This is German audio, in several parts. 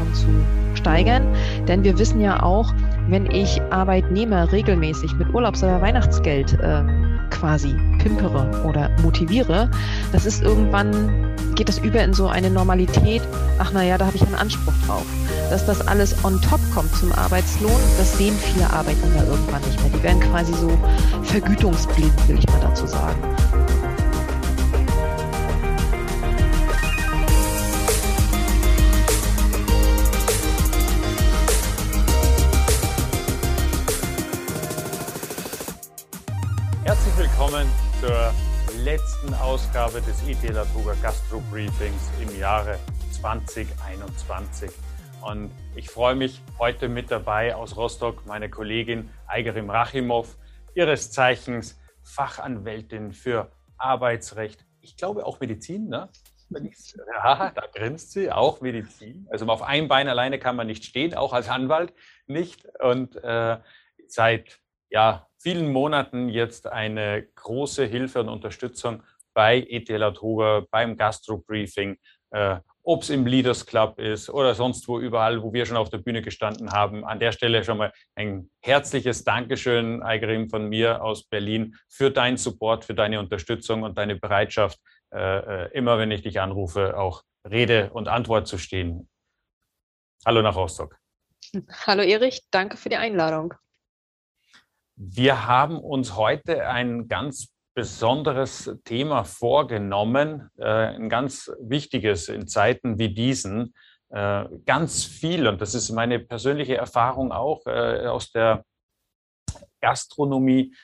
Motivation zu steigern. Denn wir wissen ja auch, wenn ich Arbeitnehmer regelmäßig mit Urlaubs- oder Weihnachtsgeld äh, quasi pimpere oder motiviere, das ist irgendwann, geht das über in so eine Normalität, ach naja, da habe ich einen Anspruch drauf. Dass das alles on top kommt zum Arbeitslohn, das sehen viele Arbeitnehmer irgendwann nicht mehr. Die werden quasi so vergütungsblind, will ich mal dazu sagen. Willkommen zur letzten Ausgabe des IT Latoga Gastro Briefings im Jahre 2021. Und ich freue mich heute mit dabei aus Rostock meine Kollegin Aigerim Rachimov, ihres Zeichens Fachanwältin für Arbeitsrecht. Ich glaube auch Medizin, ne? Ja, da grinst sie, auch Medizin. Also auf einem Bein alleine kann man nicht stehen, auch als Anwalt nicht. Und äh, seit ja, vielen Monaten jetzt eine große Hilfe und Unterstützung bei ETL Autoga, beim Gastro-Briefing, äh, ob es im Leaders Club ist oder sonst wo überall, wo wir schon auf der Bühne gestanden haben. An der Stelle schon mal ein herzliches Dankeschön, Eigerim, von mir aus Berlin, für deinen Support, für deine Unterstützung und deine Bereitschaft, äh, äh immer wenn ich dich anrufe, auch Rede und Antwort zu stehen. Hallo nach Rostock. Hallo Erich, danke für die Einladung. Wir haben uns heute ein ganz besonderes Thema vorgenommen, äh, ein ganz wichtiges in Zeiten wie diesen. Äh, ganz viel, und das ist meine persönliche Erfahrung auch äh, aus der Gastronomie,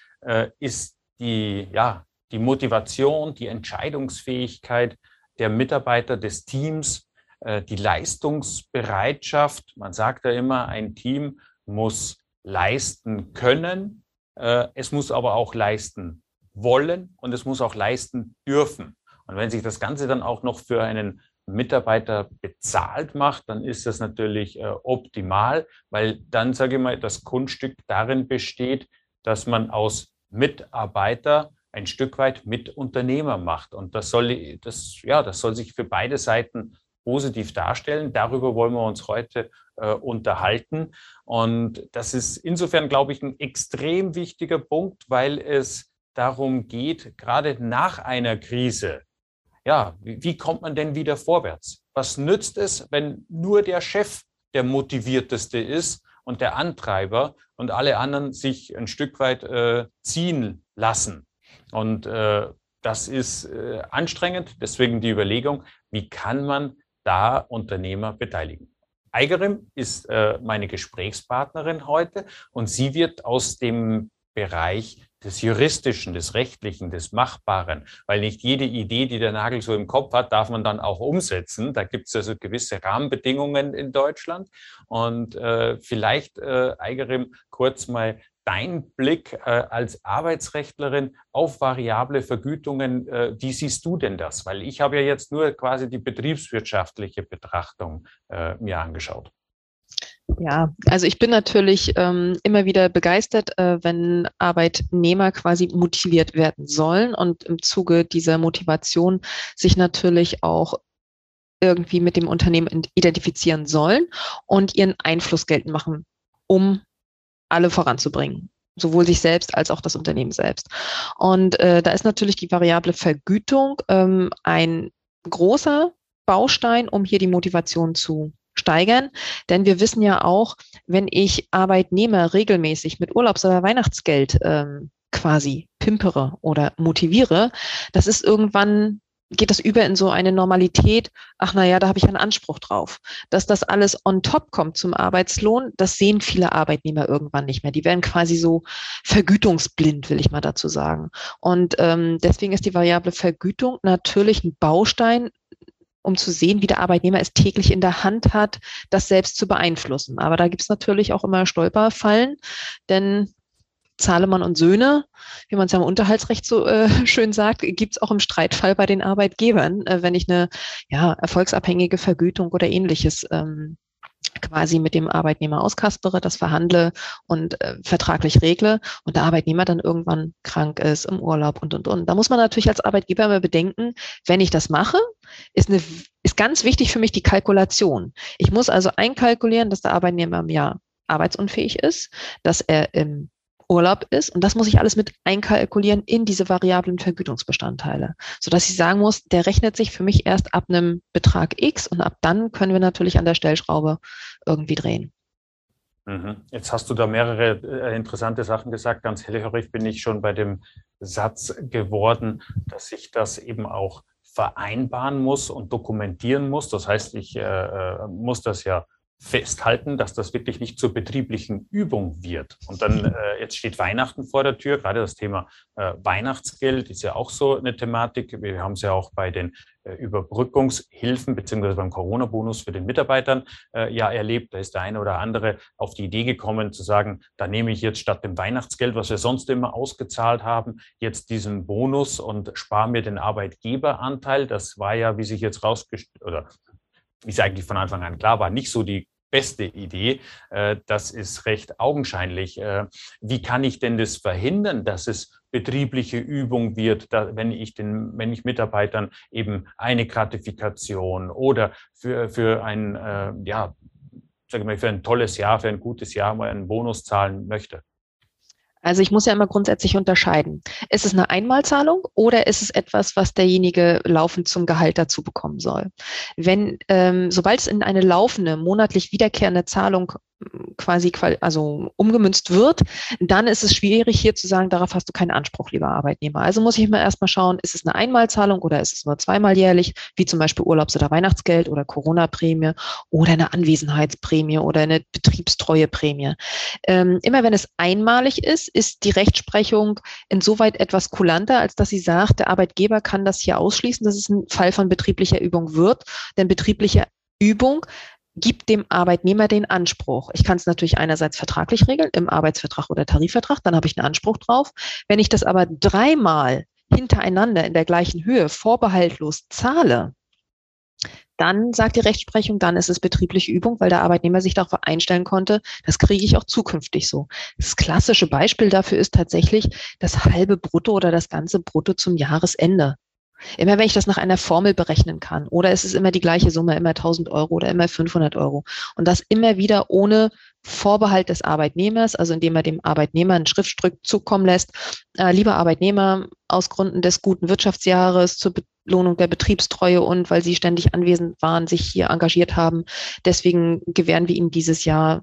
ist die, ja, die Motivation, die Entscheidungsfähigkeit der Mitarbeiter des Teams, die Leistungsbereitschaft. Man sagt ja immer, ein Team muss leisten können, äh, es muss aber auch leisten wollen und es muss auch leisten dürfen. Und wenn sich das Ganze dann auch noch für einen Mitarbeiter bezahlt macht, dann ist das natürlich äh, optimal, weil dann, sage ich mal, das Kunststück darin besteht, dass man aus Mitarbeiter ein Stück weit Mitunternehmer macht. Und das soll, das, ja, das soll sich für beide Seiten positiv darstellen. Darüber wollen wir uns heute äh, unterhalten. Und das ist insofern, glaube ich, ein extrem wichtiger Punkt, weil es darum geht, gerade nach einer Krise, ja, wie, wie kommt man denn wieder vorwärts? Was nützt es, wenn nur der Chef der motivierteste ist und der Antreiber und alle anderen sich ein Stück weit äh, ziehen lassen? Und äh, das ist äh, anstrengend. Deswegen die Überlegung, wie kann man da Unternehmer beteiligen. Eigerim ist äh, meine Gesprächspartnerin heute und sie wird aus dem Bereich des Juristischen, des Rechtlichen, des Machbaren, weil nicht jede Idee, die der Nagel so im Kopf hat, darf man dann auch umsetzen. Da gibt es also gewisse Rahmenbedingungen in Deutschland. Und äh, vielleicht, äh, Eigerim, kurz mal dein Blick äh, als Arbeitsrechtlerin auf variable Vergütungen. Äh, wie siehst du denn das? Weil ich habe ja jetzt nur quasi die betriebswirtschaftliche Betrachtung äh, mir angeschaut. Ja, also ich bin natürlich ähm, immer wieder begeistert, äh, wenn Arbeitnehmer quasi motiviert werden sollen und im Zuge dieser Motivation sich natürlich auch irgendwie mit dem Unternehmen identifizieren sollen und ihren Einfluss geltend machen, um alle voranzubringen sowohl sich selbst als auch das Unternehmen selbst. Und äh, da ist natürlich die variable Vergütung ähm, ein großer Baustein, um hier die Motivation zu steigern. Denn wir wissen ja auch, wenn ich Arbeitnehmer regelmäßig mit Urlaubs- oder Weihnachtsgeld ähm, quasi pimpere oder motiviere, das ist irgendwann geht das über in so eine Normalität, ach naja, da habe ich einen Anspruch drauf. Dass das alles on top kommt zum Arbeitslohn, das sehen viele Arbeitnehmer irgendwann nicht mehr. Die werden quasi so vergütungsblind, will ich mal dazu sagen. Und ähm, deswegen ist die variable Vergütung natürlich ein Baustein, um zu sehen, wie der Arbeitnehmer es täglich in der Hand hat, das selbst zu beeinflussen. Aber da gibt es natürlich auch immer Stolperfallen, denn Zahlemann und Söhne, wie man es ja im Unterhaltsrecht so äh, schön sagt, gibt es auch im Streitfall bei den Arbeitgebern, äh, wenn ich eine ja, erfolgsabhängige Vergütung oder ähnliches ähm, quasi mit dem Arbeitnehmer auskaspere, das verhandle und äh, vertraglich regle und der Arbeitnehmer dann irgendwann krank ist, im Urlaub und, und, und. Da muss man natürlich als Arbeitgeber immer bedenken, wenn ich das mache, ist, eine, ist ganz wichtig für mich die Kalkulation. Ich muss also einkalkulieren, dass der Arbeitnehmer im Jahr arbeitsunfähig ist, dass er im Urlaub ist. Und das muss ich alles mit einkalkulieren in diese variablen Vergütungsbestandteile, sodass ich sagen muss, der rechnet sich für mich erst ab einem Betrag X und ab dann können wir natürlich an der Stellschraube irgendwie drehen. Mhm. Jetzt hast du da mehrere äh, interessante Sachen gesagt. Ganz hellhörig bin ich schon bei dem Satz geworden, dass ich das eben auch vereinbaren muss und dokumentieren muss. Das heißt, ich äh, äh muss das ja festhalten, dass das wirklich nicht zur betrieblichen Übung wird. Und dann, äh, jetzt steht Weihnachten vor der Tür, gerade das Thema äh, Weihnachtsgeld ist ja auch so eine Thematik. Wir haben es ja auch bei den äh, Überbrückungshilfen beziehungsweise beim Corona-Bonus für den Mitarbeitern äh, ja erlebt. Da ist der eine oder andere auf die Idee gekommen zu sagen, da nehme ich jetzt statt dem Weihnachtsgeld, was wir sonst immer ausgezahlt haben, jetzt diesen Bonus und spare mir den Arbeitgeberanteil. Das war ja, wie sich jetzt rausgestellt oder wie es eigentlich von Anfang an klar war, nicht so die beste Idee. Äh, das ist recht augenscheinlich. Äh, wie kann ich denn das verhindern, dass es betriebliche Übung wird, wenn ich den, wenn ich Mitarbeitern eben eine Gratifikation oder für, für ein, äh, ja, sage ich mal, für ein tolles Jahr, für ein gutes Jahr mal einen Bonus zahlen möchte? Also ich muss ja immer grundsätzlich unterscheiden. Ist es eine Einmalzahlung oder ist es etwas, was derjenige laufend zum Gehalt dazu bekommen soll? Wenn, ähm, sobald es in eine laufende, monatlich wiederkehrende Zahlung quasi also umgemünzt wird, dann ist es schwierig hier zu sagen, darauf hast du keinen Anspruch, lieber Arbeitnehmer. Also muss ich immer erstmal schauen, ist es eine Einmalzahlung oder ist es nur zweimal jährlich, wie zum Beispiel Urlaubs- oder Weihnachtsgeld oder Corona-Prämie oder eine Anwesenheitsprämie oder eine Betriebstreueprämie. Ähm, immer wenn es einmalig ist, ist die Rechtsprechung insoweit etwas kulanter, als dass sie sagt, der Arbeitgeber kann das hier ausschließen, dass es ein Fall von betrieblicher Übung wird, denn betriebliche Übung gibt dem Arbeitnehmer den Anspruch. Ich kann es natürlich einerseits vertraglich regeln, im Arbeitsvertrag oder Tarifvertrag, dann habe ich einen Anspruch drauf. Wenn ich das aber dreimal hintereinander in der gleichen Höhe vorbehaltlos zahle, dann sagt die Rechtsprechung, dann ist es betriebliche Übung, weil der Arbeitnehmer sich darauf einstellen konnte, das kriege ich auch zukünftig so. Das klassische Beispiel dafür ist tatsächlich das halbe Brutto oder das ganze Brutto zum Jahresende. Immer wenn ich das nach einer Formel berechnen kann. Oder es ist immer die gleiche Summe, immer 1000 Euro oder immer 500 Euro. Und das immer wieder ohne Vorbehalt des Arbeitnehmers, also indem er dem Arbeitnehmer ein Schriftstück zukommen lässt. Äh, lieber Arbeitnehmer, aus Gründen des guten Wirtschaftsjahres zur Belohnung der Betriebstreue und weil Sie ständig anwesend waren, sich hier engagiert haben. Deswegen gewähren wir Ihnen dieses Jahr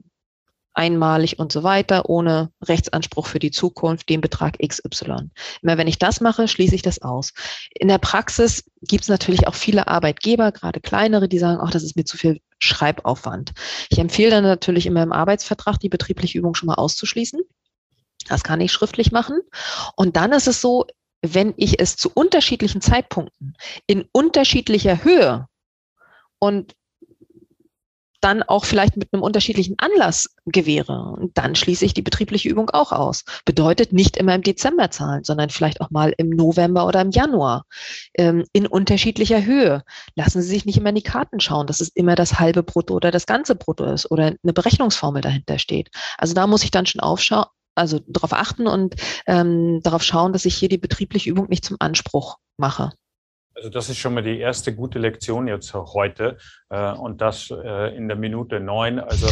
einmalig und so weiter, ohne Rechtsanspruch für die Zukunft, den Betrag XY. Immer wenn ich das mache, schließe ich das aus. In der Praxis gibt es natürlich auch viele Arbeitgeber, gerade kleinere, die sagen, ach, das ist mir zu viel Schreibaufwand. Ich empfehle dann natürlich immer im Arbeitsvertrag die betriebliche Übung schon mal auszuschließen. Das kann ich schriftlich machen. Und dann ist es so, wenn ich es zu unterschiedlichen Zeitpunkten in unterschiedlicher Höhe und dann auch vielleicht mit einem unterschiedlichen Anlass gewähre. Und dann schließe ich die betriebliche Übung auch aus. Bedeutet nicht immer im Dezember zahlen, sondern vielleicht auch mal im November oder im Januar ähm, in unterschiedlicher Höhe. Lassen Sie sich nicht immer in die Karten schauen, dass es immer das halbe Brutto oder das ganze Brutto ist oder eine Berechnungsformel dahinter steht. Also da muss ich dann schon aufschauen, also darauf achten und ähm, darauf schauen, dass ich hier die betriebliche Übung nicht zum Anspruch mache. Also das ist schon mal die erste gute Lektion jetzt heute äh, und das äh, in der Minute neun. Also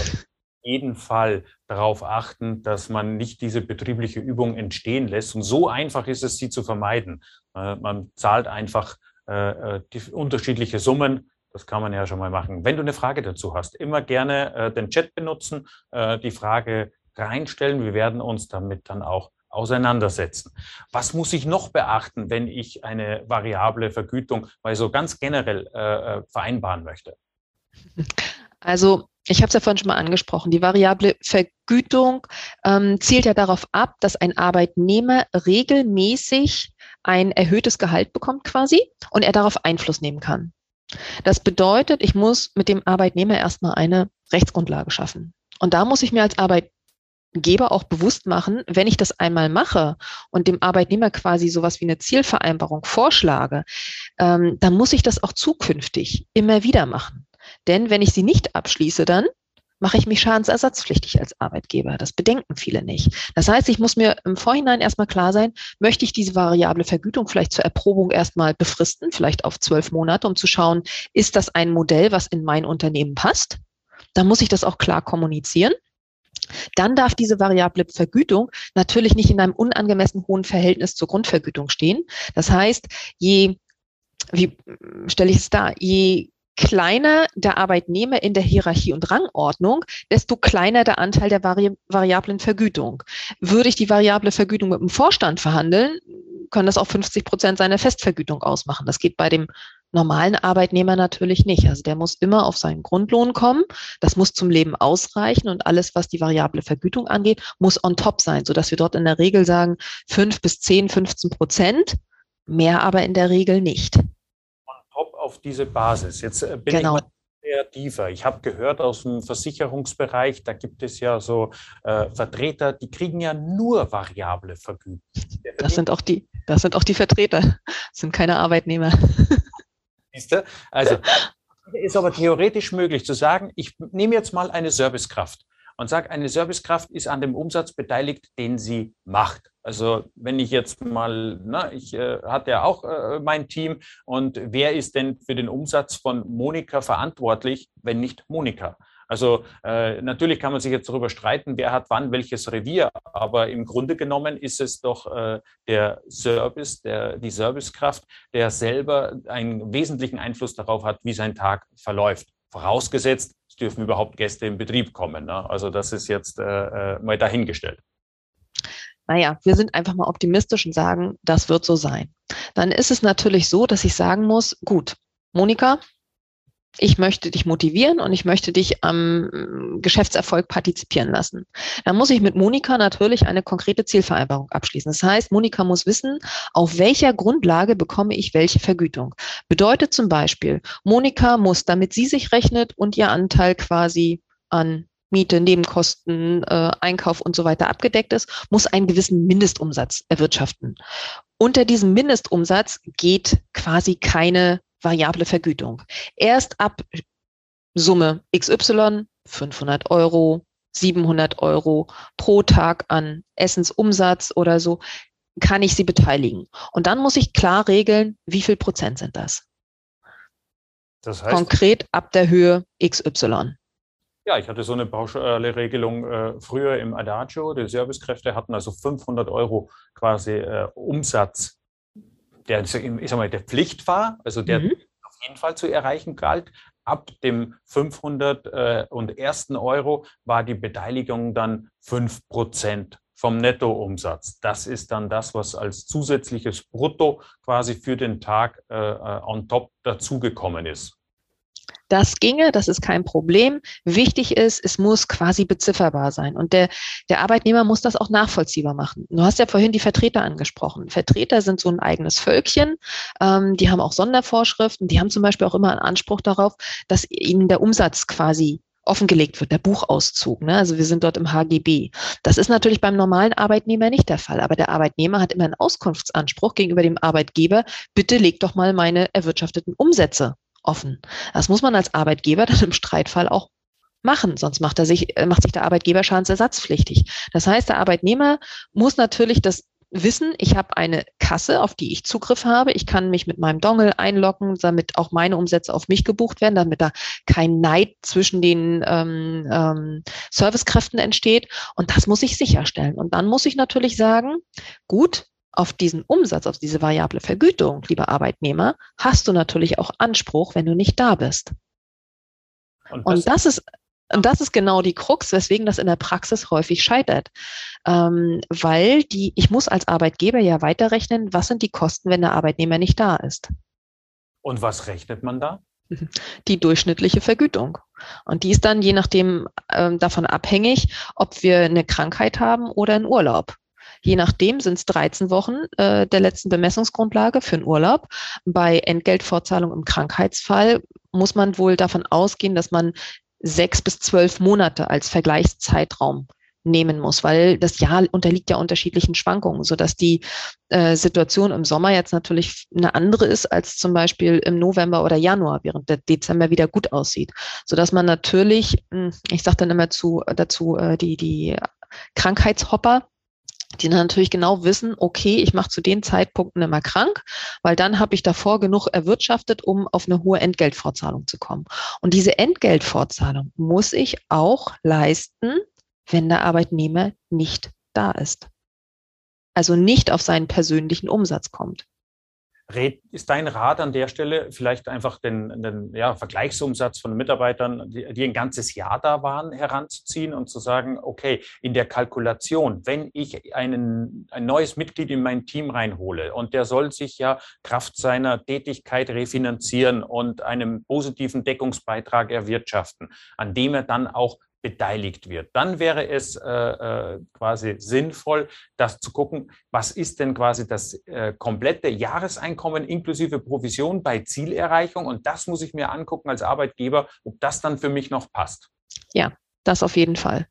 jeden Fall darauf achten, dass man nicht diese betriebliche Übung entstehen lässt. Und so einfach ist es, sie zu vermeiden. Äh, man zahlt einfach die unterschiedliche Summen. Das kann man ja schon mal machen. Wenn du eine Frage dazu hast, immer gerne den Chat benutzen, die Frage reinstellen. Wir werden uns damit dann auch auseinandersetzen. Was muss ich noch beachten, wenn ich eine variable Vergütung mal so ganz generell äh, äh vereinbaren möchte? Also ich habe es ja vorhin schon mal angesprochen, die variable Vergütung ähm, zielt ja darauf ab, dass ein Arbeitnehmer regelmäßig ein erhöhtes Gehalt bekommt quasi und er darauf Einfluss nehmen kann. Das bedeutet, ich muss mit dem Arbeitnehmer erstmal eine Rechtsgrundlage schaffen. Und da muss ich mir als Arbeit, Geber auch bewusst machen, wenn ich das einmal mache und dem Arbeitnehmer quasi sowas wie eine Zielvereinbarung vorschlage, ähm, dann muss ich das auch zukünftig immer wieder machen. Denn wenn ich sie nicht abschließe, dann mache ich mich schadensersatzpflichtig als Arbeitgeber. Das bedenken viele nicht. Das heißt, ich muss mir im Vorhinein erstmal klar sein, möchte ich diese variable Vergütung vielleicht zur Erprobung erstmal befristen, vielleicht auf zwölf Monate, um zu schauen, ist das ein Modell, was in mein Unternehmen passt? Dann muss ich das auch klar kommunizieren. Dann darf diese variable Vergütung natürlich nicht in einem unangemessen hohen Verhältnis zur Grundvergütung stehen. Das heißt, je, wie stelle ich es da, je kleiner der Arbeitnehmer in der Hierarchie und Rangordnung, desto kleiner der Anteil der vari variablen Vergütung. Würde ich die variable Vergütung mit dem Vorstand verhandeln, können das auch 50 Prozent seiner Festvergütung ausmachen. Das geht bei dem normalen Arbeitnehmer natürlich nicht. Also der muss immer auf seinen Grundlohn kommen. Das muss zum Leben ausreichen und alles, was die variable Vergütung angeht, muss on top sein, sodass wir dort in der Regel sagen, fünf bis zehn, 15 Prozent, mehr aber in der Regel nicht top auf diese Basis. Jetzt äh, bin genau. ich kreativer. Ich habe gehört aus dem Versicherungsbereich, da gibt es ja so äh, Vertreter, die kriegen ja nur variable Vergütung. Das sind auch die, das sind auch die Vertreter, das sind keine Arbeitnehmer. Siehst du? Also ist aber theoretisch möglich zu sagen, ich nehme jetzt mal eine Servicekraft und sage, eine Servicekraft ist an dem Umsatz beteiligt, den sie macht. Also wenn ich jetzt mal, na, ich äh, hatte ja auch äh, mein Team und wer ist denn für den Umsatz von Monika verantwortlich, wenn nicht Monika? Also äh, natürlich kann man sich jetzt darüber streiten, wer hat wann welches Revier, aber im Grunde genommen ist es doch äh, der Service, der, die Servicekraft, der selber einen wesentlichen Einfluss darauf hat, wie sein Tag verläuft. Vorausgesetzt, es dürfen überhaupt Gäste im Betrieb kommen. Ne? Also das ist jetzt äh, äh mal dahingestellt naja, wir sind einfach mal optimistisch und sagen, das wird so sein. Dann ist es natürlich so, dass ich sagen muss, gut, Monika, ich möchte dich motivieren und ich möchte dich am Geschäftserfolg partizipieren lassen. Dann muss ich mit Monika natürlich eine konkrete Zielvereinbarung abschließen. Das heißt, Monika muss wissen, auf welcher Grundlage bekomme ich welche Vergütung. Bedeutet zum Beispiel, Monika muss, damit sie sich rechnet und ihr Anteil quasi an Miete, Nebenkosten, äh, Einkauf und so weiter abgedeckt ist, muss einen gewissen Mindestumsatz erwirtschaften. Unter diesem Mindestumsatz geht quasi keine variable Vergütung. Erst ab Summe XY, 500 Euro, 700 Euro pro Tag an Essensumsatz oder so, kann ich sie beteiligen. Und dann muss ich klar regeln, wie viel Prozent sind das. Das heißt, Konkret ab der Höhe XY. Ja, ich hatte so eine pauschale Regelung äh, früher im Adagio. Die Servicekräfte hatten also 500 Euro quasi äh, Umsatz, der, ich sag mal, der Pflicht war, also der mhm. auf jeden Fall zu erreichen galt. Ab dem 500 äh, Euro war die Beteiligung dann 5 Prozent vom Nettoumsatz. Das ist dann das, was als zusätzliches Brutto quasi für den Tag äh, äh on top dazugekommen ist. Das ginge, das ist kein Problem. Wichtig ist, es muss quasi bezifferbar sein. Und der, der Arbeitnehmer muss das auch nachvollziehbar machen. Du hast ja vorhin die Vertreter angesprochen. Vertreter sind so ein eigenes Völkchen. Ähm, die haben auch Sondervorschriften. Die haben zum Beispiel auch immer einen Anspruch darauf, dass ihnen der Umsatz quasi offengelegt wird, der Buchauszug. Ne? Also wir sind dort im HGB. Das ist natürlich beim normalen Arbeitnehmer nicht der Fall. Aber der Arbeitnehmer hat immer einen Auskunftsanspruch gegenüber dem Arbeitgeber. Bitte leg doch mal meine erwirtschafteten Umsätze offen. Das muss man als Arbeitgeber dann im Streitfall auch machen, sonst macht er sich, äh, macht sich der Arbeitgeber schadensersatzpflichtig. Das heißt, der Arbeitnehmer muss natürlich das wissen, ich habe eine Kasse, auf die ich Zugriff habe. Ich kann mich mit meinem Dongle einloggen, damit auch meine Umsätze auf mich gebucht werden, damit da kein Neid zwischen den ähm, ähm, Servicekräften entsteht. Und das muss ich sicherstellen. Und dann muss ich natürlich sagen, gut, auf diesen Umsatz, auf diese variable Vergütung, lieber Arbeitnehmer, hast du natürlich auch Anspruch, wenn du nicht da bist. Und, und das ist und das ist genau die Krux, weswegen das in der Praxis häufig scheitert. Ähm, weil die, ich muss als Arbeitgeber ja weiterrechnen, was sind die Kosten, wenn der Arbeitnehmer nicht da ist. Und was rechnet man da? Die durchschnittliche Vergütung. Und die ist dann je nachdem ähm, davon abhängig, ob wir eine Krankheit haben oder einen Urlaub. Je nachdem sind es 13 Wochen äh, der letzten Bemessungsgrundlage für einen Urlaub. Bei Entgeltfortzahlung im Krankheitsfall muss man wohl davon ausgehen, dass man sechs bis zwölf Monate als Vergleichszeitraum nehmen muss, weil das Jahr unterliegt ja unterschiedlichen Schwankungen, sodass die äh, Situation im Sommer jetzt natürlich eine andere ist als zum Beispiel im November oder Januar, während der Dezember wieder gut aussieht, sodass man natürlich, hm, ich sage dann immer zu, dazu, äh, die, die Krankheitshopper, die natürlich genau wissen, okay, ich mache zu den Zeitpunkten immer krank, weil dann habe ich davor genug erwirtschaftet, um auf eine hohe Entgeltfortzahlung zu kommen. Und diese Entgeltfortzahlung muss ich auch leisten, wenn der Arbeitnehmer nicht da ist. Also nicht auf seinen persönlichen Umsatz kommt. Ist dein Rat an der Stelle vielleicht einfach den, den ja, Vergleichsumsatz von Mitarbeitern, die, die, ein ganzes Jahr da waren, heranzuziehen und zu sagen, okay, in der Kalkulation, wenn ich einen, ein neues Mitglied in mein Team reinhole und der soll sich ja Kraft seiner Tätigkeit refinanzieren und einen positiven Deckungsbeitrag erwirtschaften, an dem er dann auch beteiligt wird. Dann wäre es äh, äh, quasi sinnvoll, das zu gucken, was ist denn quasi das äh, komplette Jahreseinkommen inklusive Provision bei Zielerreichung. Und das muss ich mir angucken als Arbeitgeber, ob das dann für mich noch passt. Ja, das auf jeden Fall.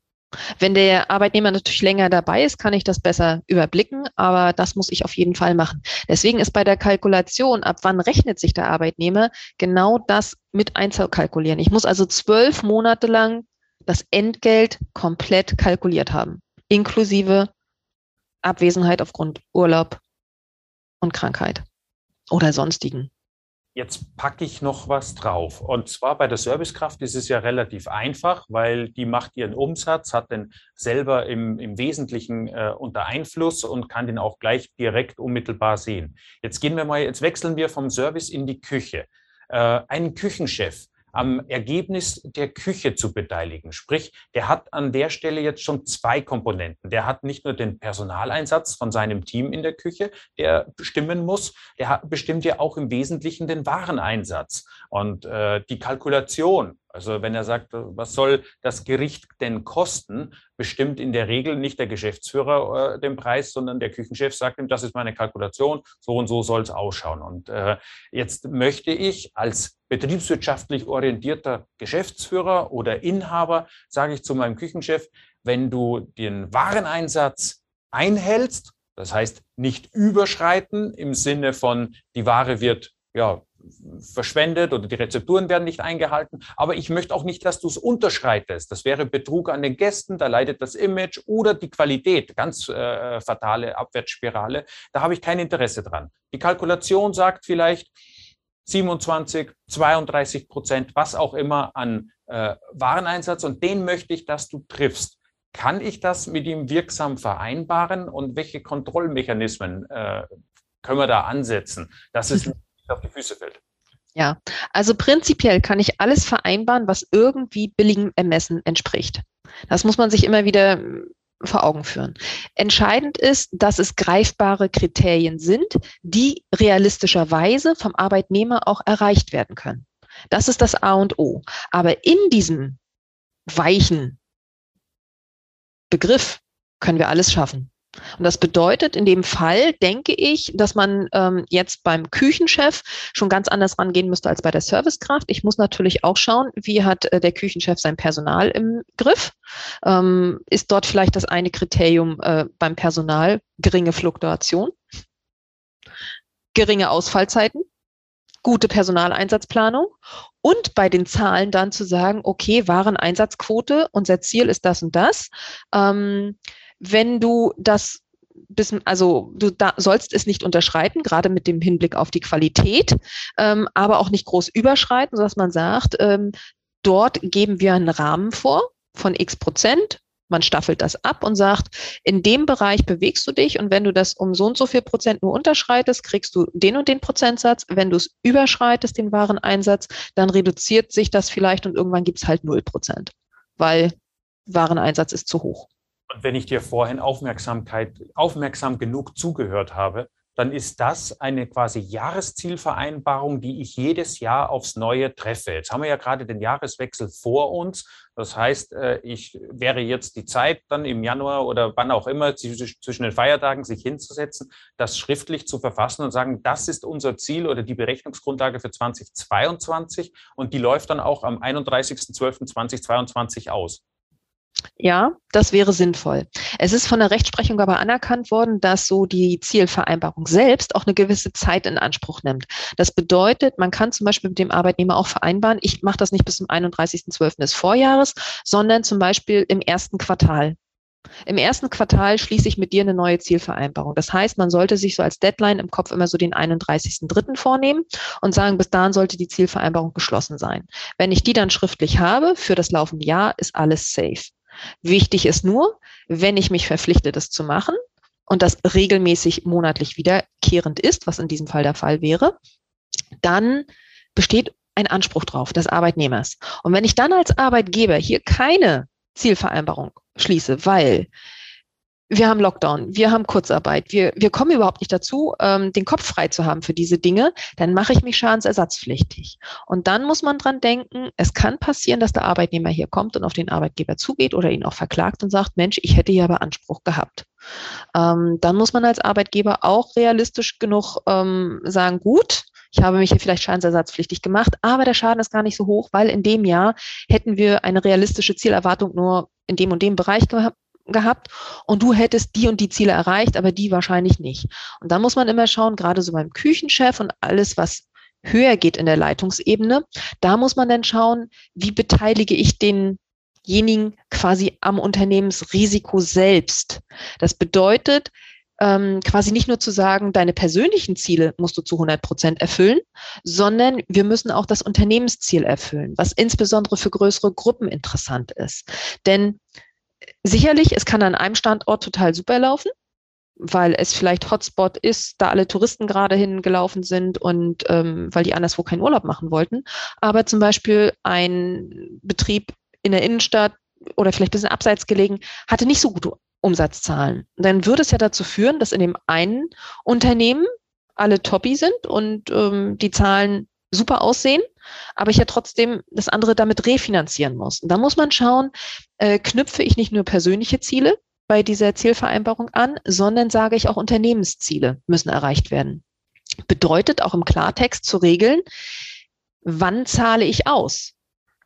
Wenn der Arbeitnehmer natürlich länger dabei ist, kann ich das besser überblicken, aber das muss ich auf jeden Fall machen. Deswegen ist bei der Kalkulation, ab wann rechnet sich der Arbeitnehmer, genau das mit einzukalkulieren. Ich muss also zwölf Monate lang das Entgelt komplett kalkuliert haben, inklusive Abwesenheit aufgrund Urlaub und Krankheit oder sonstigen. Jetzt packe ich noch was drauf. Und zwar bei der Servicekraft ist es ja relativ einfach, weil die macht ihren Umsatz, hat den selber im, im Wesentlichen äh, unter Einfluss und kann den auch gleich direkt unmittelbar sehen. Jetzt gehen wir mal, jetzt wechseln wir vom Service in die Küche. Äh, ein Küchenchef am Ergebnis der Küche zu beteiligen. Sprich, der hat an der Stelle jetzt schon zwei Komponenten. Der hat nicht nur den Personaleinsatz von seinem Team in der Küche, der bestimmen muss, der bestimmt ja auch im Wesentlichen den Wareneinsatz und äh, die Kalkulation. Also wenn er sagt, was soll das Gericht denn kosten, bestimmt in der Regel nicht der Geschäftsführer äh, den Preis, sondern der Küchenchef sagt ihm, das ist meine Kalkulation, so und so soll es ausschauen. Und äh, jetzt möchte ich als betriebswirtschaftlich orientierter Geschäftsführer oder Inhaber, sage ich zu meinem Küchenchef, wenn du den Wareneinsatz einhältst, das heißt nicht überschreiten im Sinne von, die Ware wird ja, verschwendet oder die Rezepturen werden nicht eingehalten. Aber ich möchte auch nicht, dass du es unterschreitest. Das wäre Betrug an den Gästen, da leidet das Image oder die Qualität, ganz äh, fatale Abwärtsspirale. Da habe ich kein Interesse dran. Die Kalkulation sagt vielleicht 27, 32 Prozent, was auch immer an äh, Wareneinsatz und den möchte ich, dass du triffst. Kann ich das mit ihm wirksam vereinbaren und welche Kontrollmechanismen äh, können wir da ansetzen, dass es auf die Füße fällt. Ja, also prinzipiell kann ich alles vereinbaren, was irgendwie billigem Ermessen entspricht. Das muss man sich immer wieder hm, vor Augen führen. Entscheidend ist, dass es greifbare Kriterien sind, die realistischerweise vom Arbeitnehmer auch erreicht werden können. Das ist das A und O. Aber in diesem weichen Begriff können wir alles schaffen. Und das bedeutet in dem Fall, denke ich, dass man ähm, jetzt beim Küchenchef schon ganz anders rangehen müsste als bei der Servicekraft. Ich muss natürlich auch schauen, wie hat äh, der Küchenchef sein Personal im Griff? Ähm, ist dort vielleicht das eine Kriterium äh, beim Personal geringe Fluktuation, geringe Ausfallzeiten? gute Personaleinsatzplanung und bei den Zahlen dann zu sagen, okay, Wareneinsatzquote, unser Ziel ist das und das. Ähm, wenn du das bis, also du da, sollst es nicht unterschreiten, gerade mit dem Hinblick auf die Qualität, ähm, aber auch nicht groß überschreiten, sodass man sagt, ähm, dort geben wir einen Rahmen vor von x Prozent. Man staffelt das ab und sagt, in dem Bereich bewegst du dich und wenn du das um so und so viel Prozent nur unterschreitest, kriegst du den und den Prozentsatz. Wenn du es überschreitest, den Wareneinsatz, dann reduziert sich das vielleicht und irgendwann gibt es halt null Prozent, weil Wareneinsatz ist zu hoch. Und wenn ich dir vorhin Aufmerksamkeit, aufmerksam genug zugehört habe, dann ist das eine quasi Jahreszielvereinbarung, die ich jedes Jahr aufs Neue treffe. Jetzt haben wir ja gerade den Jahreswechsel vor uns. Das heißt, äh, ich wäre jetzt die Zeit, dann im Januar oder wann auch immer zwischen den Feiertagen sich hinzusetzen, das schriftlich zu verfassen und sagen, das ist unser Ziel oder die Berechnungsgrundlage für 2022 und die läuft dann auch am 31.12.2022 aus. Ja, das wäre sinnvoll. Es ist von der Rechtsprechung aber anerkannt worden, dass so die Zielvereinbarung selbst auch eine gewisse Zeit in Anspruch nimmt. Das bedeutet, man kann zum Beispiel mit dem Arbeitnehmer auch vereinbaren, ich mache das nicht bis zum 31.12. des Vorjahres, sondern zum Beispiel im ersten Quartal. Im ersten Quartal schließe ich mit dir eine neue Zielvereinbarung. Das heißt, man sollte sich so als Deadline im Kopf immer so den 31.3. vornehmen und sagen, bis dahin sollte die Zielvereinbarung geschlossen sein. Wenn ich die dann schriftlich habe für das laufende Jahr, ist alles safe. Wichtig ist nur, wenn ich mich verpflichte, das zu machen und das regelmäßig monatlich wiederkehrend ist, was in diesem Fall der Fall wäre, dann besteht ein Anspruch drauf des Arbeitnehmers. Und wenn ich dann als Arbeitgeber hier keine Zielvereinbarung schließe, weil wir haben Lockdown, wir haben Kurzarbeit, wir, wir kommen überhaupt nicht dazu, ähm, den Kopf frei zu haben für diese Dinge, dann mache ich mich schadensersatzpflichtig. Und dann muss man dran denken, es kann passieren, dass der Arbeitnehmer hier kommt und auf den Arbeitgeber zugeht oder ihn auch verklagt und sagt, Mensch, ich hätte hier aber Anspruch gehabt. Ähm, dann muss man als Arbeitgeber auch realistisch genug ähm, sagen, gut, ich habe mich hier vielleicht schadensersatzpflichtig gemacht, aber der Schaden ist gar nicht so hoch, weil in dem Jahr hätten wir eine realistische Zielerwartung nur in dem und dem Bereich gehabt gehabt und du hättest die und die Ziele erreicht, aber die wahrscheinlich nicht. Und da muss man immer schauen, gerade so beim Küchenchef und alles, was höher geht in der Leitungsebene, da muss man dann schauen, wie beteilige ich denjenigen quasi am Unternehmensrisiko selbst. Das bedeutet, ähm, quasi nicht nur zu sagen, deine persönlichen Ziele musst du zu 100 Prozent erfüllen, sondern wir müssen auch das Unternehmensziel erfüllen, was insbesondere für größere Gruppen interessant ist. Denn sicherlich, es kann an einem Standort total super laufen, weil es vielleicht Hotspot ist, da alle Touristen gerade hingelaufen sind und ähm, weil die anderswo keinen Urlaub machen wollten. Aber zum Beispiel ein Betrieb in der Innenstadt oder vielleicht ein bisschen abseits gelegen, hatte nicht so gute Umsatzzahlen. Dann würde es ja dazu führen, dass in dem einen Unternehmen alle Toppi sind und ähm, die Zahlen super aussehen, aber ich ja trotzdem das andere damit refinanzieren muss. Und da muss man schauen, äh, knüpfe ich nicht nur persönliche Ziele bei dieser Zielvereinbarung an, sondern sage ich auch Unternehmensziele müssen erreicht werden. Bedeutet auch im Klartext zu regeln, wann zahle ich aus?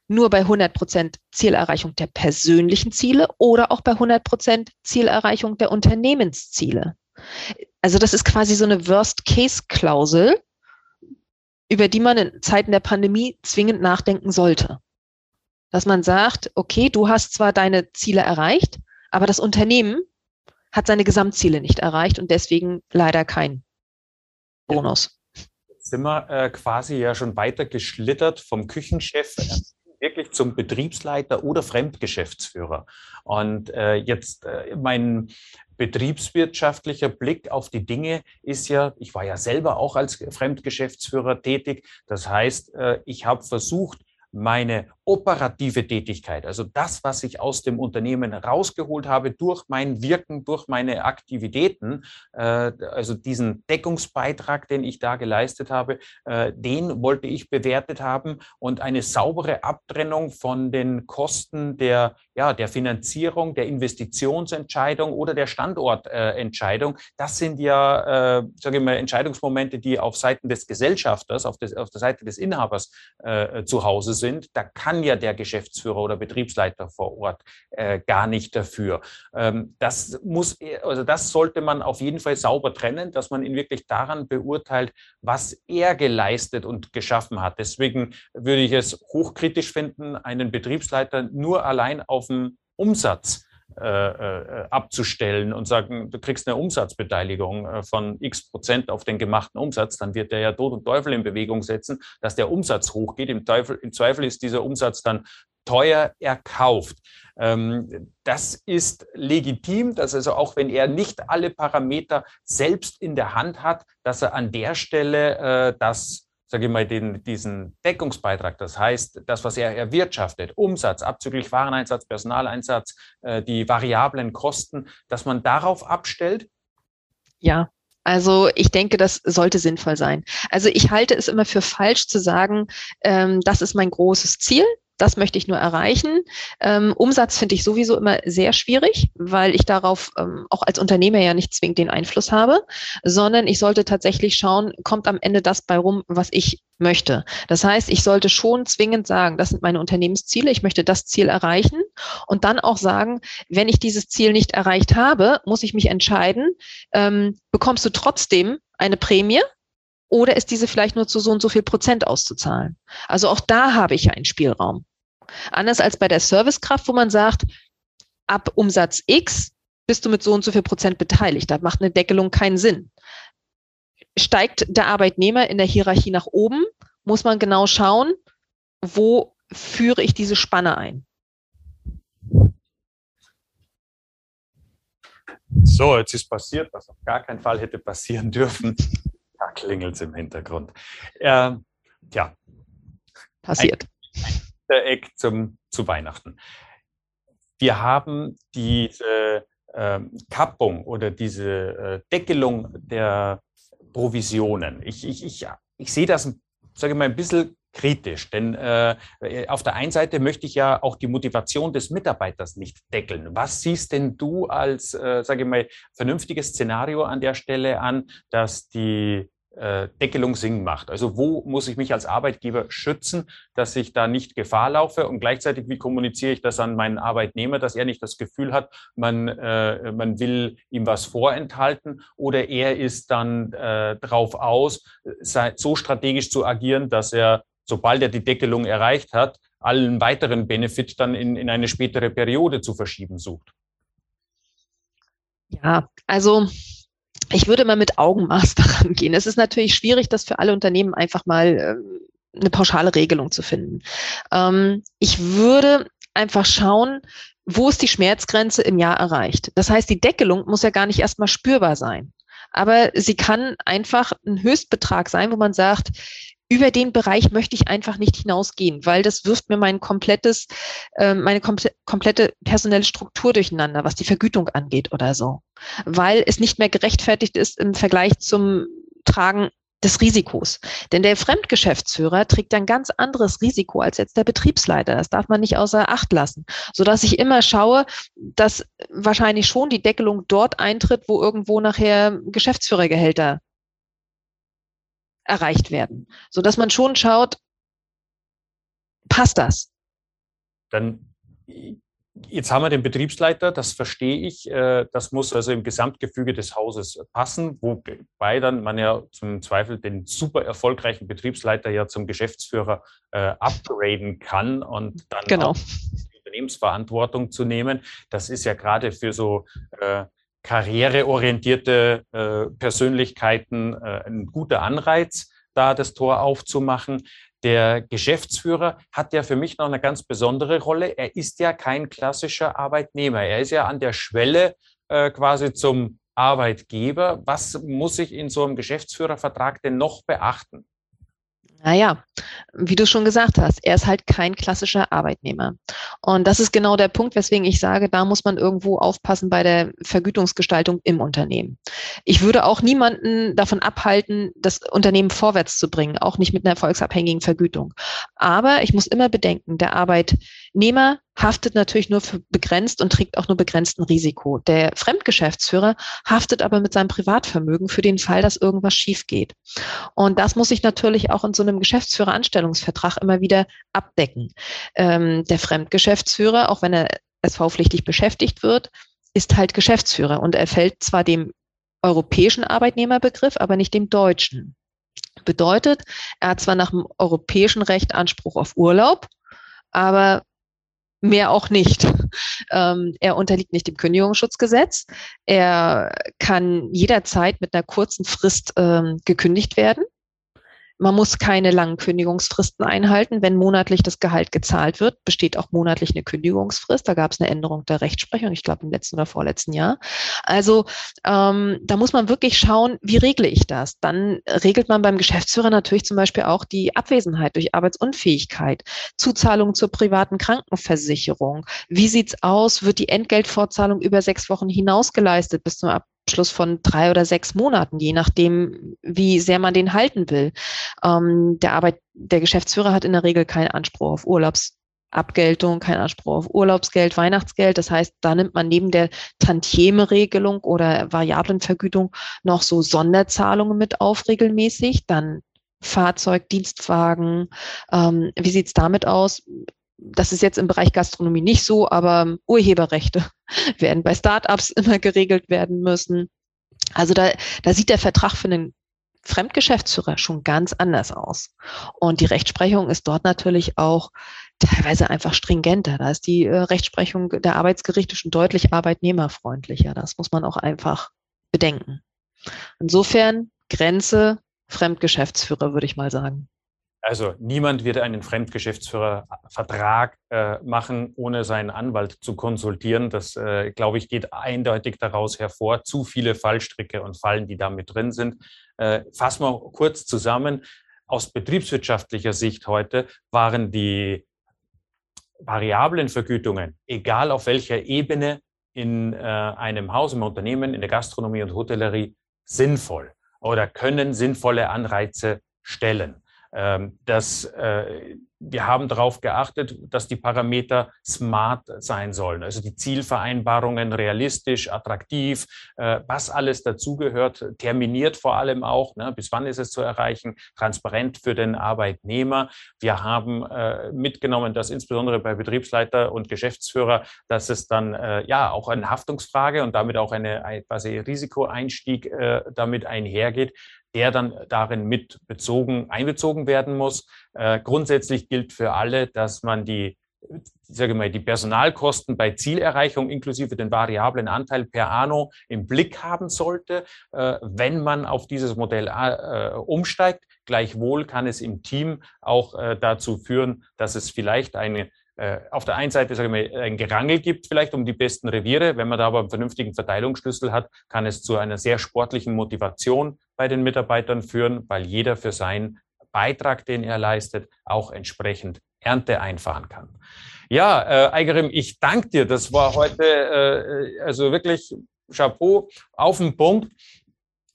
Nur bei 100 Prozent Zielerreichung der persönlichen Ziele oder auch bei 100 Prozent Zielerreichung der Unternehmensziele. Also das ist quasi so eine Worst-Case-Klausel, über die man in Zeiten der Pandemie zwingend nachdenken sollte. Dass man sagt, okay, du hast zwar deine Ziele erreicht, aber das Unternehmen hat seine Gesamtziele nicht erreicht und deswegen leider kein Bonus. Jetzt sind wir äh, quasi ja schon weiter geschlittert vom Küchenchef wirklich zum Betriebsleiter oder Fremdgeschäftsführer. Und äh, jetzt äh, mein betriebswirtschaftlicher Blick auf die Dinge ist ja, ich war ja selber auch als Fremdgeschäftsführer tätig. Das heißt, äh, ich habe versucht, meine operative Tätigkeit, also das, was ich aus dem Unternehmen rausgeholt habe durch mein Wirken, durch meine Aktivitäten, äh, also diesen Deckungsbeitrag, den ich da geleistet habe, äh, den wollte ich bewertet haben und eine saubere Abtrennung von den Kosten der, ja, der Finanzierung, der Investitionsentscheidung oder der Standortentscheidung. Das sind ja, äh, sage ich mal, Entscheidungsmomente, die auf Seiten des Gesellschafters, auf, des, auf der Seite des Inhabers äh, zu Hause sind. Da kann kann ja der Geschäftsführer oder Betriebsleiter vor Ort äh, gar nicht dafür. Ähm, das muss, also das sollte man auf jeden Fall sauber trennen, dass man ihn wirklich daran beurteilt, was er geleistet und geschaffen hat. Deswegen würde ich es hochkritisch finden, einen Betriebsleiter nur allein auf den Umsatz äh, äh, abzustellen und sagen, du kriegst eine Umsatzbeteiligung äh, von x Prozent auf den gemachten Umsatz, dann wird der ja Tod und Teufel in Bewegung setzen, dass der Umsatz hochgeht. Im, Teufel, im Zweifel ist dieser Umsatz dann teuer erkauft. Ähm, das ist legitim, dass also auch wenn er nicht alle Parameter selbst in der Hand hat, dass er an der Stelle das sage ich mal, den, diesen Deckungsbeitrag, das heißt, das, was er erwirtschaftet, Umsatz, abzüglich Wareneinsatz, Personaleinsatz, äh, die variablen Kosten, dass man darauf abstellt? Ja, also ich denke, das sollte sinnvoll sein. Also ich halte es immer für falsch zu sagen, ähm, das ist mein großes Ziel, das möchte ich nur erreichen. Ähm, Umsatz finde ich sowieso immer sehr schwierig, weil ich darauf ähm, auch als Unternehmer ja nicht zwingend den Einfluss habe, sondern ich sollte tatsächlich schauen, kommt am Ende das bei rum, was ich möchte. Das heißt, ich sollte schon zwingend sagen, das sind meine Unternehmensziele, ich möchte das Ziel erreichen und dann auch sagen, wenn ich dieses Ziel nicht erreicht habe, muss ich mich entscheiden, ähm, bekommst du trotzdem eine Prämie oder ist diese vielleicht nur zu so und so viel Prozent auszuzahlen? Also auch da habe ich ja einen Spielraum. Anders als bei der Servicekraft, wo man sagt, ab Umsatz X bist du mit so und so viel Prozent beteiligt. Da macht eine Deckelung keinen Sinn. Steigt der Arbeitnehmer in der Hierarchie nach oben, muss man genau schauen, wo führe ich diese Spanne ein. So, jetzt ist passiert, was auf gar keinen Fall hätte passieren dürfen. Klingelt es im Hintergrund. Äh, ja. Passiert. Ein Eck zum, zu Weihnachten. Wir haben diese äh, Kappung oder diese äh, Deckelung der Provisionen. Ich, ich, ich, ich sehe das, sage ich mal, ein bisschen kritisch, denn äh, auf der einen Seite möchte ich ja auch die Motivation des Mitarbeiters nicht deckeln. Was siehst denn du als, äh, sage ich mal, vernünftiges Szenario an der Stelle an, dass die Deckelung Sinn macht. Also wo muss ich mich als Arbeitgeber schützen, dass ich da nicht Gefahr laufe und gleichzeitig wie kommuniziere ich das an meinen Arbeitnehmer, dass er nicht das Gefühl hat, man, äh, man will ihm was vorenthalten oder er ist dann äh, drauf aus, so strategisch zu agieren, dass er, sobald er die Deckelung erreicht hat, allen weiteren Benefit dann in, in eine spätere Periode zu verschieben sucht. Ja, also ich würde mal mit Augenmaß daran gehen. Es ist natürlich schwierig, das für alle Unternehmen einfach mal äh, eine pauschale Regelung zu finden. Ähm, ich würde einfach schauen, wo ist die Schmerzgrenze im Jahr erreicht. Das heißt, die Deckelung muss ja gar nicht erstmal spürbar sein. Aber sie kann einfach ein Höchstbetrag sein, wo man sagt, über den Bereich möchte ich einfach nicht hinausgehen, weil das wirft mir mein komplettes, äh, meine komplette personelle Struktur durcheinander, was die Vergütung angeht oder so. Weil es nicht mehr gerechtfertigt ist im Vergleich zum Tragen des Risikos. Denn der Fremdgeschäftsführer trägt ein ganz anderes Risiko als jetzt der Betriebsleiter. Das darf man nicht außer Acht lassen. Sodass ich immer schaue, dass wahrscheinlich schon die Deckelung dort eintritt, wo irgendwo nachher Geschäftsführergehälter erreicht werden, so dass man schon schaut, passt das? Dann Jetzt haben wir den Betriebsleiter, das verstehe ich. Äh, das muss also im Gesamtgefüge des Hauses passen, wobei dann man ja zum Zweifel den super erfolgreichen Betriebsleiter ja zum Geschäftsführer äh, upgraden kann und dann genau. auch die Unternehmensverantwortung zu nehmen. Das ist ja gerade für so äh, karriereorientierte äh, Persönlichkeiten äh, ein guter Anreiz, da das Tor aufzumachen. Der Geschäftsführer hat ja für mich noch eine ganz besondere Rolle. Er ist ja kein klassischer Arbeitnehmer. Er ist ja an der Schwelle äh, quasi zum Arbeitgeber. Was muss ich in so einem Geschäftsführervertrag denn noch beachten? Naja, wie du schon gesagt hast, er ist halt kein klassischer Arbeitnehmer. Und das ist genau der Punkt, weswegen ich sage, da muss man irgendwo aufpassen bei der Vergütungsgestaltung im Unternehmen. Ich würde auch niemanden davon abhalten, das Unternehmen vorwärts zu bringen, auch nicht mit einer erfolgsabhängigen Vergütung. Aber ich muss immer bedenken, der Arbeitnehmer haftet natürlich nur für begrenzt und trägt auch nur begrenzten Risiko. Der Fremdgeschäftsführer haftet aber mit seinem Privatvermögen für den Fall, dass irgendwas schief geht. Und das muss ich natürlich auch in so einem Geschäftsführeranstellungsvertrag immer wieder abdecken. Ähm, der Fremdgeschäftsführer, auch wenn er SV-pflichtig beschäftigt wird, ist halt Geschäftsführer und er fällt zwar dem europäischen Arbeitnehmerbegriff, aber nicht dem deutschen. Bedeutet, er hat zwar nach dem europäischen Recht Anspruch auf Urlaub, aber mehr auch nicht. Ähm, er unterliegt nicht dem Kündigungsschutzgesetz. Er kann jederzeit mit einer kurzen Frist ähm, gekündigt werden. Man muss keine langen Kündigungsfristen einhalten. Wenn monatlich das Gehalt gezahlt wird, besteht auch monatlich eine Kündigungsfrist. Da gab es eine Änderung der Rechtsprechung, ich glaube im letzten oder vorletzten Jahr. Also ähm, da muss man wirklich schauen, wie regle ich das? Dann regelt man beim Geschäftsführer natürlich zum Beispiel auch die Abwesenheit durch Arbeitsunfähigkeit, Zuzahlung zur privaten Krankenversicherung. Wie sieht's aus? Wird die Entgeltfortzahlung über sechs Wochen hinaus geleistet bis zum Ab Abschluss von drei oder sechs Monaten, je nachdem, wie sehr man den halten will. Ähm, der Arbeit, der Geschäftsführer hat in der Regel keinen Anspruch auf Urlaubsabgeltung, keinen Anspruch auf Urlaubsgeld, Weihnachtsgeld. Das heißt, da nimmt man neben der Tantieme-Regelung oder Variablenvergütung noch so Sonderzahlungen mit auf regelmäßig. Dann Fahrzeug, Dienstwagen. Ähm, wie sieht's damit aus? Das ist jetzt im Bereich Gastronomie nicht so, aber Urheberrechte werden bei Startups immer geregelt werden müssen. Also da, da sieht der Vertrag für einen Fremdgeschäftsführer schon ganz anders aus. Und die Rechtsprechung ist dort natürlich auch teilweise einfach stringenter. Da ist die äh, Rechtsprechung der Arbeitsgerichte schon deutlich arbeitnehmerfreundlicher. Das muss man auch einfach bedenken. Insofern Grenze Fremdgeschäftsführer, würde ich mal sagen. Also niemand wird einen Fremdgeschäftsführervertrag äh, machen, ohne seinen Anwalt zu konsultieren. Das, äh, glaube ich, geht eindeutig daraus hervor. Zu viele Fallstricke und Fallen, die damit drin sind. Äh, fassen wir kurz zusammen. Aus betriebswirtschaftlicher Sicht heute waren die variablen Vergütungen, egal auf welcher Ebene in äh, einem Haus, im Unternehmen, in der Gastronomie und Hotellerie, sinnvoll oder können sinnvolle Anreize stellen. Ähm, das, äh, wir haben darauf geachtet, dass die Parameter smart sein sollen, also die Zielvereinbarungen realistisch, attraktiv, äh, was alles dazugehört, terminiert vor allem auch, ne, bis wann ist es zu erreichen, transparent für den Arbeitnehmer. Wir haben äh, mitgenommen, dass insbesondere bei Betriebsleiter und Geschäftsführer, dass es dann ja auch eine Haftungsfrage und damit auch eine, ein quasi Risikoeinstieg damit einhergeht der dann darin mit bezogen, einbezogen werden muss. Äh, grundsätzlich gilt für alle, dass man die sage mal, die Personalkosten bei Zielerreichung inklusive den variablen Anteil per anno im Blick haben sollte, äh, wenn man auf dieses Modell äh, umsteigt. Gleichwohl kann es im Team auch äh, dazu führen, dass es vielleicht eine auf der einen Seite sagen wir, ein Gerangel gibt, vielleicht um die besten Reviere. Wenn man da aber einen vernünftigen Verteilungsschlüssel hat, kann es zu einer sehr sportlichen Motivation bei den Mitarbeitern führen, weil jeder für seinen Beitrag, den er leistet, auch entsprechend Ernte einfahren kann. Ja, äh, Eigerim, ich danke dir. Das war heute äh, also wirklich Chapeau auf den Punkt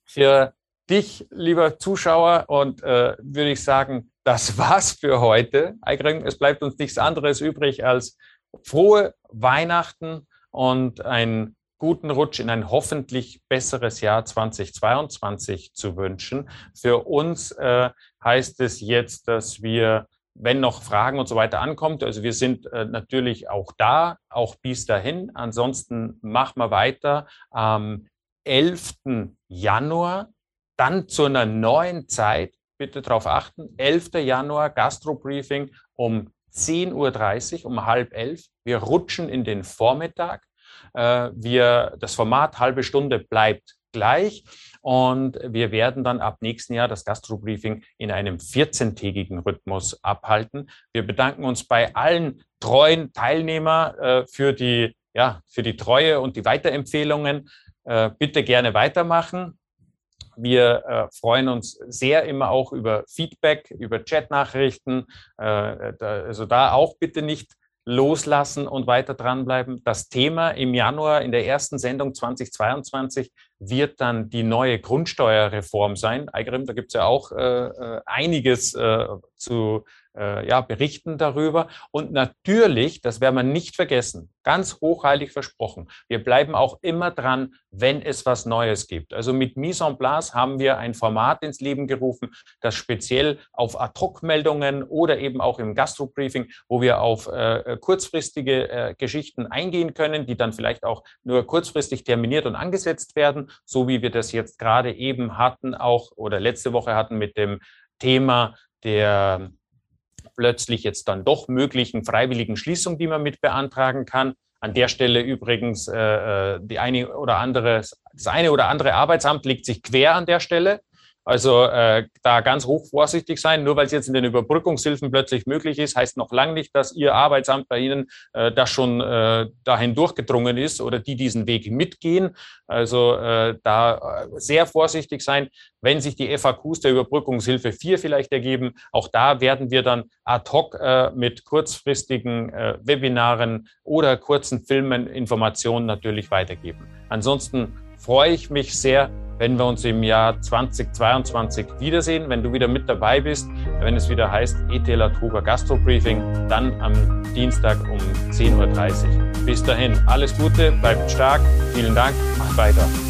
für dich, lieber Zuschauer. Und äh, würde ich sagen, das war's für heute. Es bleibt uns nichts anderes übrig als frohe Weihnachten und einen guten Rutsch in ein hoffentlich besseres Jahr 2022 zu wünschen. Für uns äh, heißt es jetzt, dass wir, wenn noch Fragen und so weiter ankommt, also wir sind äh, natürlich auch da, auch bis dahin. Ansonsten machen wir weiter am 11. Januar, dann zu einer neuen Zeit bitte darauf achten, 11. Januar Gastro-Briefing um 10.30 Uhr, um halb elf. Wir rutschen in den Vormittag. Äh, wir, das Format halbe Stunde bleibt gleich. Und wir werden dann ab nächsten Jahr das Gastro-Briefing in einem 14-tägigen Rhythmus abhalten. Wir bedanken uns bei allen treuen Teilnehmer äh, für, die, ja, für die Treue und die Weiterempfehlungen. Äh, bitte gerne weitermachen. Wir äh, freuen uns sehr immer auch über Feedback, über Chatnachrichten. Äh, also da auch bitte nicht loslassen und weiter dranbleiben. Das Thema im Januar in der ersten Sendung 2022 wird dann die neue Grundsteuerreform sein. Eigrim, da gibt es ja auch äh, äh einiges äh, zu äh, ja, berichten darüber. Und natürlich, das werden wir nicht vergessen, ganz hochheilig versprochen, wir bleiben auch immer dran, wenn es was Neues gibt. Also mit Mise en place haben wir ein Format ins Leben gerufen, das speziell auf Ad-Hoc-Meldungen oder eben auch im Gastro-Briefing, wo wir auf äh, kurzfristige äh, Geschichten eingehen können, die dann vielleicht auch nur kurzfristig terminiert und angesetzt werden, so wie wir das jetzt gerade eben hatten, auch oder letzte Woche hatten mit dem Thema der plötzlich jetzt dann doch möglichen freiwilligen Schließung, die man mit beantragen kann. An der Stelle übrigens äh, äh, die eine oder andere, das eine oder andere Arbeitsamt legt sich quer an der Stelle. Also äh, da ganz hoch vorsichtig sein. Nur weil es jetzt in den Überbrückungshilfen plötzlich möglich ist, heißt noch lange nicht, dass Ihr Arbeitsamt bei Ihnen äh, das schon äh, dahin durchgedrungen ist oder die diesen Weg mitgehen. Also äh, da äh, sehr vorsichtig sein. Wenn sich die FAQs der Überbrückungshilfe 4 vielleicht ergeben, auch da werden wir dann ad hoc äh, mit kurzfristigen äh, Webinaren oder kurzen Filmen Informationen natürlich weitergeben. Ansonsten freue ich mich sehr, wenn wir uns im Jahr 2022 wiedersehen, wenn du wieder mit dabei bist, wenn es wieder heißt ETLA Truger Gastro Briefing, dann am Dienstag um 10.30 Uhr. Bis dahin, alles Gute, bleibt stark, vielen Dank, macht weiter.